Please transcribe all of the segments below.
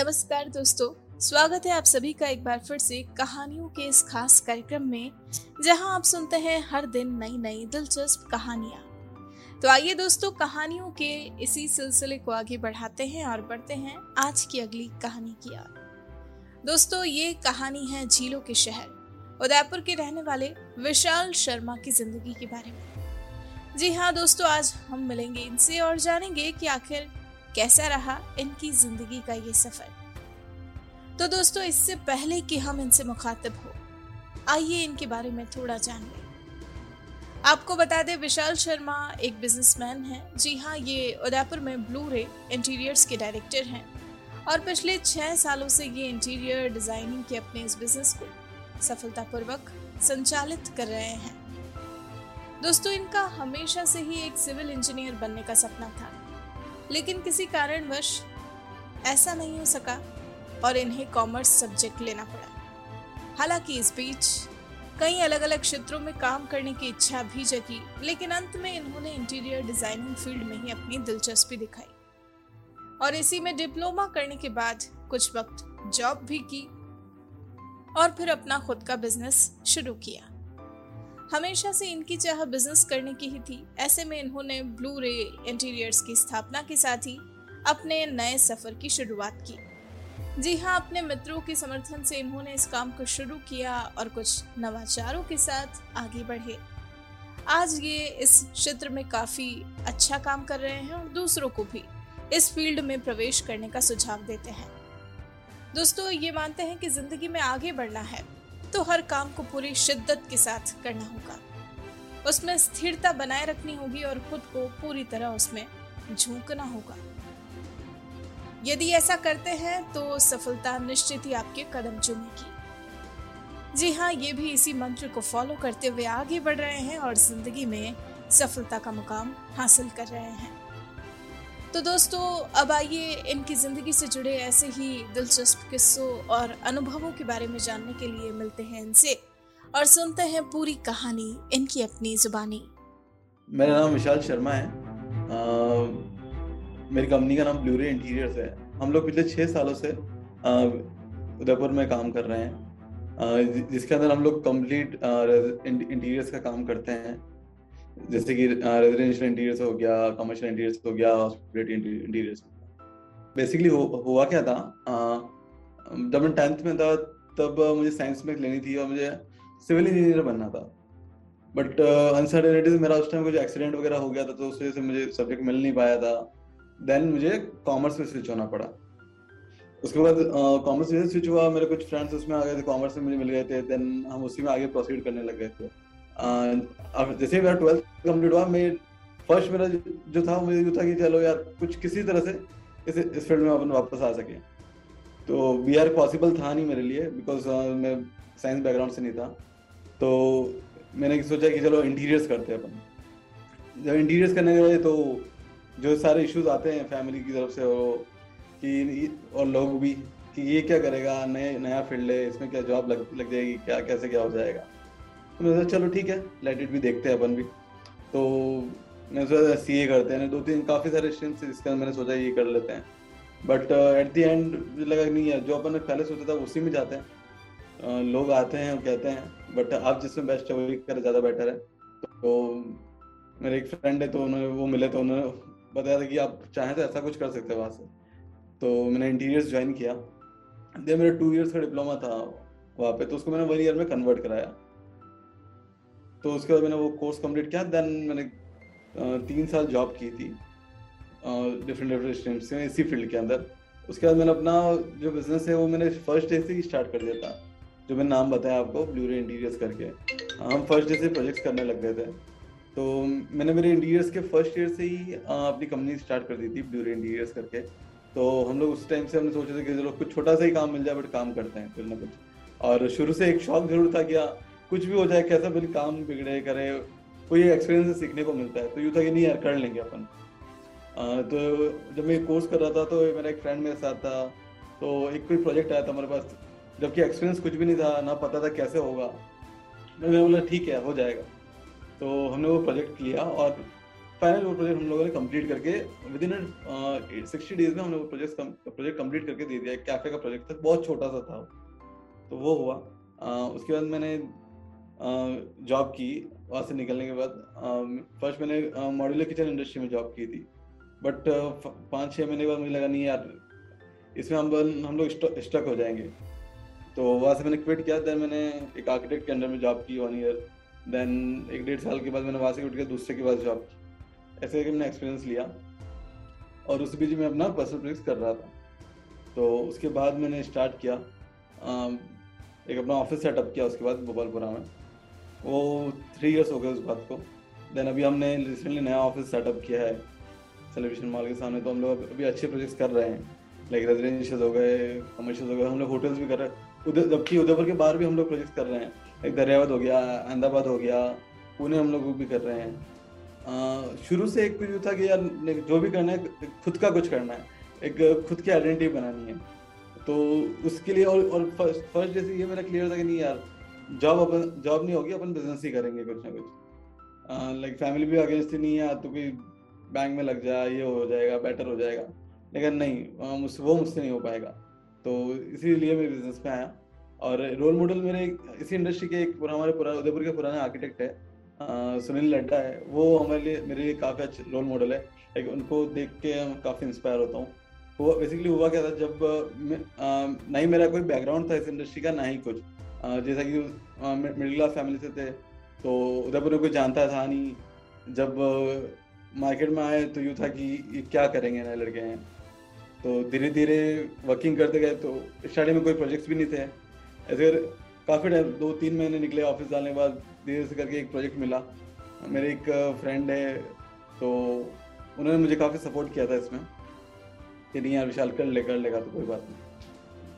नमस्कार दोस्तों, स्वागत है आप सभी का एक बार फिर से कहानियों के इस खास कार्यक्रम में, जहाँ आप सुनते हैं हर दिन नई नई दिलचस्प कहानियाँ। तो आइए दोस्तों, कहानियों के इसी सिलसिले को आगे बढ़ाते हैं और बढ़ते हैं आज की अगली कहानी की ओर। दोस्तों, ये कहानी है झीलों के शहर, उदयपुर के रहने वाले विशाल शर्मा की ज़िंदगी के बारे में। जी हाँ दोस्तों, आज हम मिलेंगे इनसे और जानेंगे कि आखिर कैसा रहा इनकी ज़िंदगी का ये सफ़र? तो दोस्तों, इससे पहले कि हम इनसे मुखातिब हो, आइए इनके बारे में थोड़ा जान लें। आपको बता दें, विशाल शर्मा एक बिजनेसमैन है। जी हाँ ये उदयपुर में ब्लू रे इंटीरियर्स के डायरेक्टर हैं और पिछले छह सालों से ये इंटीरियर डिज़ाइनिंग के अपने इस बिज़नेस को सफलतापूर्वक संचालित कर रहे हैं। दोस्तों, इनका हमेशा से ही एक सिविल इंजीनियर बनने का सपना था। लेकिन किसी कारणवश ऐसा नहीं हो सका और इन्हें कॉमर्स सब्जेक्ट लेना पड़ा। हालाँकि इस बीच कई अलग अलग क्षेत्रों में काम करने की इच्छा भी जगी, लेकिन अंत में इन्होंने इंटीरियर डिज़ाइनिंग फ़ील्ड में ही अपनी दिलचस्पी दिखाई। और इसी में डिप्लोमा करने के बाद कुछ वक्त जॉब भी की और फिर अपना खुद का बिज़नेस शुरू किया। हमेशा से इनकी चाह बिज़नेस करने की ही थी। ऐसे में इन्होंने ब्लू रे इंटीरियर्स की स्थापना के साथ ही अपने नए सफ़र की शुरुआत की। जी हाँ अपने मित्रों के समर्थन से इन्होंने इस काम को शुरू किया और कुछ नवाचारों के साथ आगे बढ़े। आज ये इस क्षेत्र में काफ़ी अच्छा काम कर रहे हैं और दूसरों को भी इस फ़ील्ड में प्रवेश करने का सुझाव देते हैं। दोस्तों, ये मानते हैं कि ज़िंदगी में आगे बढ़ना है। तो हर काम को पूरी शिद्दत के साथ करना होगा। उसमें स्थिरता बनाए रखनी होगी और खुद को पूरी तरह उसमें झोंकना होगा। यदि ऐसा करते हैं तो सफलता निश्चित ही आपके कदम चुमेगी जी हाँ ये भी इसी मंत्र को फॉलो करते हुए आगे बढ़ रहे हैं और ज़िंदगी में सफलता का मुकाम हासिल कर रहे हैं। तो दोस्तों अब आइए इनकी ज़िंदगी से जुड़े ऐसे ही दिलचस्प किस्सों और अनुभवों के बारे में जानने के लिए मिलते हैं इनसे और सुनते हैं पूरी कहानी इनकी अपनी जुबानी। मेरा नाम विशाल शर्मा है। आ, मेरी कंपनी का नाम ब्लूरे इंटीरियर्स है। हम लोग पिछले छः सालों से उदयपुर में काम कर रहे हैं। जिसके अंदर हम लोग कंप्लीट इंटीरियर्स का काम करते हैं। जैसे कि रेजिडेंशियल इंटीरियर्स हो गया कमर्शियल इंटीरियर्स हो गया हॉस्पिटलिटी इंटीरियर्स बेसिकली हुआ क्या था जब मैं टेंथ में था, तब मुझे साइंस में लेनी थी और मुझे सिविल इंजीनियर बनना था। बट अनसर्टेनिटी मेरा उस टाइम कुछ एक्सीडेंट वगैरह हो गया था तो उस वजह से मुझे सब्जेक्ट मिल नहीं पाया था। देन मुझे कॉमर्स में स्विच होना पड़ा। उसके बाद कॉमर्स में स्विच हुआ, मेरे कुछ फ्रेंड्स उसमें आ गए थे कॉमर्स में मुझे मिल गए थे देन हम उसी में आगे प्रोसीड करने लग गए थे। अब जैसे मेरा ट्वेल्थ कंप्लीट हुआ मैं फ़र्स्ट मेरा जो था मुझे जो था कि चलो यार कुछ किसी तरह से इस इस फ़ील्ड में अपन वापस आ सके। तो बी आर पॉसिबल था नहीं मेरे लिए बिकॉज़ uh, मैं साइंस बैकग्राउंड से नहीं था। तो मैंने सोचा कि चलो इंटीरियर्स करते हैं अपन। जब इंटीरियर्स करने गए तो जो सारे इश्यूज़ आते हैं फैमिली की तरफ़ से और कि और लोग भी कि ये क्या करेगा नए नया फ़ील्ड है इसमें क्या जॉब लग लग जाएगी क्या कैसे क्या हो जाएगा। मैंने सोचा चलो ठीक है लेट इट भी देखते हैं अपन भी. तो मैंने सोचा सी ए करते हैं। दो तीन काफ़ी सारे स्ट्रीम्स इसके अंदर मैंने सोचा ये कर लेते हैं. बट एट दी एंड लगा नहीं है जो अपन ने पहले सोचा था उसी में जाते हैं। Uh, लोग आते हैं और कहते हैं बट आप जिसमें बेस्ट है वही करें ज़्यादा बेटर है। तो मेरे एक फ्रेंड है तो उन्होंने वो मिले तो उन्होंने बताया था कि आप चाहें तो ऐसा कुछ कर सकते हैं वहाँ से। तो मैंने इंटीरियर्स ज्वाइन किया। दे मेरा टू ईयर्स का डिप्लोमा था वहाँ पे तो उसको मैंने वन ईयर में कन्वर्ट कराया। तो उसके बाद मैंने वो कोर्स कंप्लीट किया देन मैंने तीन साल जॉब की थी डिफरेंट डिफरेंट स्ट्रीम्स में, इसी फ़ील्ड के अंदर। उसके बाद मैंने अपना जो बिज़नेस है, वो मैंने फ़र्स्ट डे से ही स्टार्ट कर दिया था। जो मैंने नाम बताया आपको ब्लूरे इंटीरियर्स करके। हम फ़र्स्ट डे से प्रोजेक्ट्स करने लग गए थे। तो मैंने मेरे इंटीरियर्स के फ़र्स्ट ईयर से ही अपनी कंपनी स्टार्ट कर दी थी ब्लू रे इंटीरियर्स करके। तो हम लोग उस टाइम से हमने सोचे थे कि चलो कुछ छोटा सा ही काम मिल जाए बट काम करते हैं, कुछ ना कुछ। और शुरू से एक शौक ज़रूर था कि कुछ भी हो जाए कैसा भी काम बिगड़े करे कोई एक्सपीरियंस सीखने को मिलता है तो यूँ था कि नहीं यार कर लेंगे अपन। तो जब मैं कोर्स कर रहा था तो मेरा एक फ्रेंड मेरे साथ था तो एक कोई प्रोजेक्ट आया था हमारे पास जबकि एक्सपीरियंस कुछ भी नहीं था ना पता था कैसे होगा। मैंने बोला ठीक है हो जाएगा। तो हमने वो प्रोजेक्ट किया और फाइनल वो प्रोजेक्ट हम लोगों ने कंप्लीट करके विद इन सिक्सटी डेज़ में हमने वो प्रोजेक्ट प्रोजेक्ट कंप्लीट करके दे दिया। कैफ़े का प्रोजेक्ट था बहुत छोटा सा था तो वो हुआ। uh, उसके बाद मैंने जॉब की, वहाँ से निकलने के बाद फ़र्स्ट मैंने मॉड्यूलर किचन इंडस्ट्री में जॉब की थी। बट पाँच छः महीने के बाद मुझे लगा, नहीं यार, इसमें हम हम लोग स्टक हो जाएँगे। तो वहाँ से मैंने क्विट किया देन मैंने एक आर्किटेक्ट के अंडर में जॉब की वन ईयर देन एक डेढ़ साल के बाद मैंने वहाँ से उठ के दूसरे के पास जॉब की। ऐसे करके मैंने एक्सपीरियंस लिया। और उस बीच में अपना पर्सनल प्रोजेक्ट कर रहा था। तो उसके बाद मैंने स्टार्ट किया एक अपना ऑफ़िस सेटअप किया उसके बाद भोपालपुरा में। वो थ्री इयर्स हो गए उस बात को। देन अभी हमने रिसेंटली नया ऑफ़िस सेटअप किया है सेलिब्रेशन मॉल के सामने तो हम लोग अभी अच्छे प्रोजेक्ट्स कर रहे हैं। लाइक रेजिडेंशियल हो गए कमर्शियल हो गए हम लोग होटल्स भी कर। रहे हैं उधर जबकि उदयपुर के बाहर भी हम लोग प्रोजेक्ट कर रहे हैं। एक दरियावत हो गया, अहमदाबाद हो गया, पुणे हम लोग भी कर रहे हैं। शुरू से एक कुछ था कि यार जो भी करना है, खुद का कुछ करना है। एक खुद की आइडेंटिटी बनानी है। तो उसके लिए और और फ़र्स्ट फ़र्स्ट जैसे ये मेरा क्लियर था कि नहीं यार जॉब अपन जॉब नहीं होगी, अपन बिज़नेस ही करेंगे कुछ ना कुछ। लाइक फैमिली भी अगेंस्ट ही नहीं है तो कोई बैंक में लग जाए ये हो जाएगा बेटर हो जाएगा। लेकिन नहीं मुझसे वो मुझसे नहीं हो पाएगा। तो इसीलिए मैं बिज़नेस में आया। और रोल मॉडल मेरे इसी इंडस्ट्री के एक पूरा, हमारे पूरा, उदयपुर के पुराने आर्किटेक्ट है। सुनील लड्डा है। वो हमारे लिए, मेरे लिए काफ़ी अच्छा रोल मॉडल है। लाइक उनको देख के काफ़ी इंस्पायर होता हूँ। वो बेसिकली हुआ क्या था, जब ना ही मेरा कोई बैकग्राउंड था इस इंडस्ट्री का, ना ही कुछ। जैसा कि मिडिल क्लास फैमिली से थे तो उदयपुर में कोई जानता था नहीं। जब मार्केट में आए तो यूँ था कि ये क्या करेंगे नए लड़के हैं। तो धीरे धीरे वर्किंग करते गए तो स्टार्टिंग में कोई प्रोजेक्ट्स भी नहीं थे। ऐसे काफ़ी टाइम दो तीन महीने निकले ऑफ़िस जाने के बाद धीरे से करके एक प्रोजेक्ट मिला। मेरे एक फ्रेंड है तो उन्होंने मुझे काफ़ी सपोर्ट किया था इसमें। कि नहीं यार, विशाल कर ले कर लेगा तो कोई बात नहीं।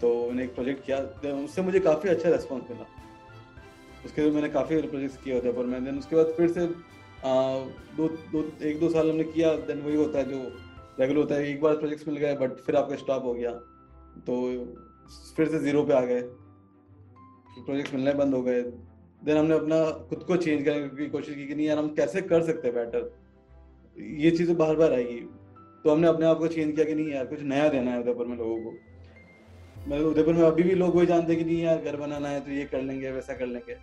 तो मैंने एक प्रोजेक्ट किया उससे मुझे काफ़ी अच्छा रिस्पॉन्स मिला। उसके बाद मैंने काफ़ी प्रोजेक्ट्स किए होते पर मैं देन उसके बाद फिर से आ, दो दो एक दो साल हमने किया देन वही होता है जो रेगुलर होता है एक बार प्रोजेक्ट्स मिल गए बट फिर आपका स्टॉप हो गया। तो फिर से ज़ीरो पे आ गए। प्रोजेक्ट्स मिलने बंद हो गए। देन हमने अपना खुद को चेंज करने की कोशिश की कि नहीं यार हम कैसे कर सकते हैं बेटर ये चीज़ें बार बार आएगी। तो हमने अपने आप को चेंज किया कि नहीं यार कुछ नया देना है उदयपुर में लोगों को। मतलब उदयपुर में अभी भी लोग वही जानते कि नहीं यार, घर बनाना है तो ये कर लेंगे, वैसा कर लेंगे।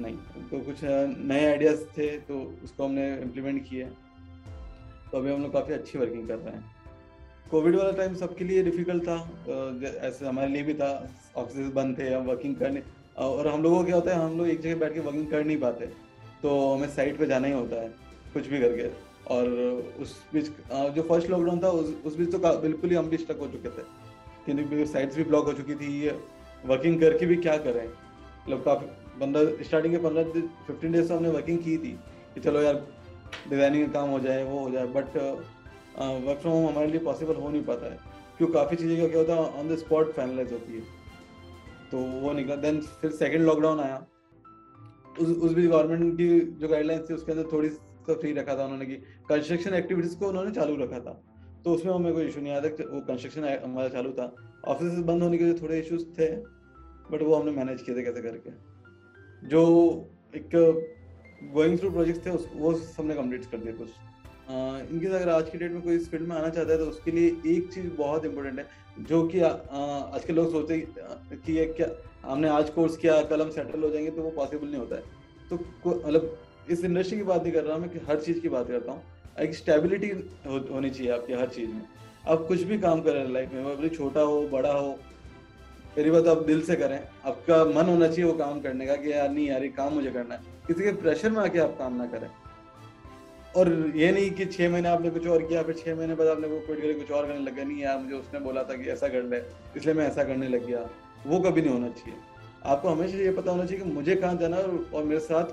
नहीं तो कुछ नए आइडियाज़ थे तो उसको हमने इम्प्लीमेंट किए। तो अभी हम लोग काफ़ी अच्छी वर्किंग कर रहे हैं। कोविड वाला टाइम सबके लिए डिफ़िकल्ट था ऐसे हमारे लिए भी था। ऑफ़िस बंद थे, हम वर्किंग करने और हम लोगों को क्या होता है, हम लोग एक जगह बैठ के वर्किंग कर नहीं पाते। तो हमें साइट पे जाना ही होता है, कुछ भी करके। और उस बीच जो फ़र्स्ट लॉकडाउन था, उस उस बीच तो बिल्कुल ही हम भी स्टक हो चुके थे। क्योंकि साइट्स भी ब्लॉक हो चुकी थी, ये वर्किंग करके भी क्या करें? मतलब काफ़ी, बंदा स्टार्टिंग के पंद्रह फिफ्टीन डेज़ से हमने वर्किंग की थी कि चलो यार डिज़ाइनिंग का काम हो जाए, वो हो जाए बट वर्क फ्रॉम होम हमारे लिए पॉसिबल हो नहीं पाता है। क्योंकि काफ़ी चीज़ें का क्या होता है ऑन द स्पॉट फाइनलाइज होती है। तो वो निकला देन फिर सेकेंड लॉकडाउन आया। उस उस भी गवर्नमेंट की जो गाइडलाइंस थी, उसके अंदर थोड़ी सा फ्री रखा था उन्होंने की कंस्ट्रक्शन एक्टिविटीज़ को उन्होंने चालू रखा था। तो उसमें हमें कोई इशू नहीं आया था वो कंस्ट्रक्शन हमारा चालू था। ऑफ़िस बंद होने के लिए थोड़े इश्यूज़ थे बट वो हमने मैनेज किए थे कैसे करके। जो एक गोइंग थ्रू प्रोजेक्ट थे वो सबने कंप्लीट कर दिए कुछ। इनके अगर आज की डेट में कोई इस फ़ील्ड में आना चाहता है तो उसके लिए एक चीज़ बहुत इंपॉर्टेंट है, जो कि आज के लोग सोचते कि ये क्या, हमने आज कोर्स किया, कल हम सेटल हो जाएँगे तो वो पॉसिबल नहीं होता है। तो मतलब इस इंडस्ट्री की बात नहीं कर रहा मैं, कि हर चीज़ की बात करता हूँ। एक स्टेबिलिटी हो, होनी चाहिए आपकी हर चीज़ में। आप कुछ भी काम कर लाइफ में भले छोटा हो बड़ा हो पहली बात आप दिल से करें आपका मन होना चाहिए वो काम करने का कि यार नहीं यार ये काम मुझे करना है। किसी के प्रेशर में आके आप काम ना करें। और ये नहीं कि छह महीने आपने कुछ और किया फिर छह महीने बाद आपने वो करके कुछ और करने लग गया नहीं यार मुझे उसने बोला था कि ऐसा कर ले इसलिए मैं ऐसा करने लग गया। वो कभी नहीं होना चाहिए। आपको हमेशा ये पता होना चाहिए कि मुझे कहाँ जाना और मेरे साथ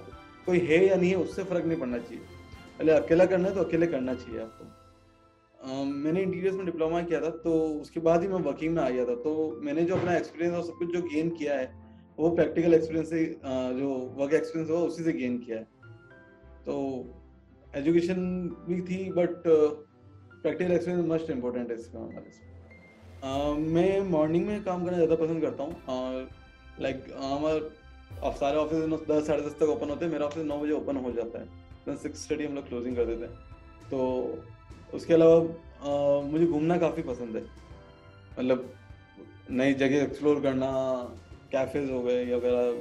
कोई है या नहीं है उससे फ़र्क नहीं पड़ना चाहिए। पहले अकेला करना है तो अकेले करना चाहिए आपको। मैंने इंटीरियर्स में डिप्लोमा किया था तो उसके बाद ही मैं वर्किंग में आ गया था। तो मैंने जो अपना एक्सपीरियंस और सब कुछ जो गेन किया है वो प्रैक्टिकल एक्सपीरियंस से जो वर्क एक्सपीरियंस हुआ उसी से गेन किया है। तो एजुकेशन भी थी but practical experience must important है इसमें हमारे uh, मैं मॉर्निंग में काम करना ज़्यादा पसंद करता हूँ। लाइक हमारे सारे ऑफ़िस दस साढ़े दस तक ओपन होते हैं मेरा ऑफ़िस नौ बजे ओपन हो जाता है। सिक्स थर्टी हम लोग क्लोजिंग कर देते हैं तो उसके अलावा मुझे घूमना काफ़ी पसंद है। मतलब नई जगह एक्सप्लोर करना कैफेज हो गए या वगैरह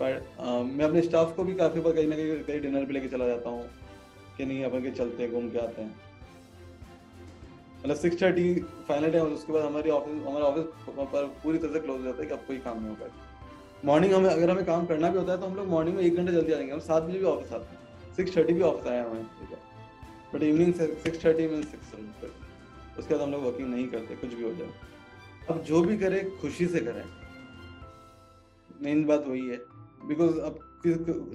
पर मैं अपने स्टाफ को भी काफ़ी बार कहीं ना कहीं कहीं डिनर पे लेके चला जाता हूँ कि नहीं, अपन के चलते हैं, घूम के आते हैं। मतलब सिक्स थर्टी फाइनल टाइम उसके बाद हमारी ऑफ़िस हमारा ऑफ़िस पर पूरी तरह से क्लोज हो जाता है कि अब कोई काम नहीं होगा। मॉर्निंग हमें, अगर हमें काम करना भी होता है तो हम लोग मॉर्निंग में एक घंटे जल्दी आ जाएँगे हम सात बजे भी ऑफ़िस आते हैं। सिक्स थर्टी भी ऑफ़िस आए हमें बट इवनिंग सिक्स थर्टी में सिक्स उसके बाद हम लोग वर्किंग नहीं करते कुछ भी हो जाए। अब जो भी करे खुशी से करें। मेन बात वही है। बिकॉज़ अब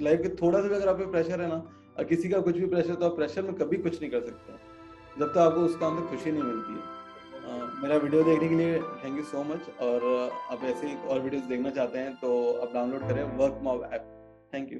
लाइफ के थोड़ा सा भी अगर आप प्रेशर है ना और किसी का कुछ भी प्रेशर तो आप प्रेशर में कभी कुछ नहीं कर सकते। जब तक तो आपको उस काम में खुशी नहीं मिलती है। Uh, मेरा वीडियो देखने के लिए थैंक यू सो मच और आप ऐसे और वीडियोस देखना चाहते हैं तो आप डाउनलोड करें work mob app thank you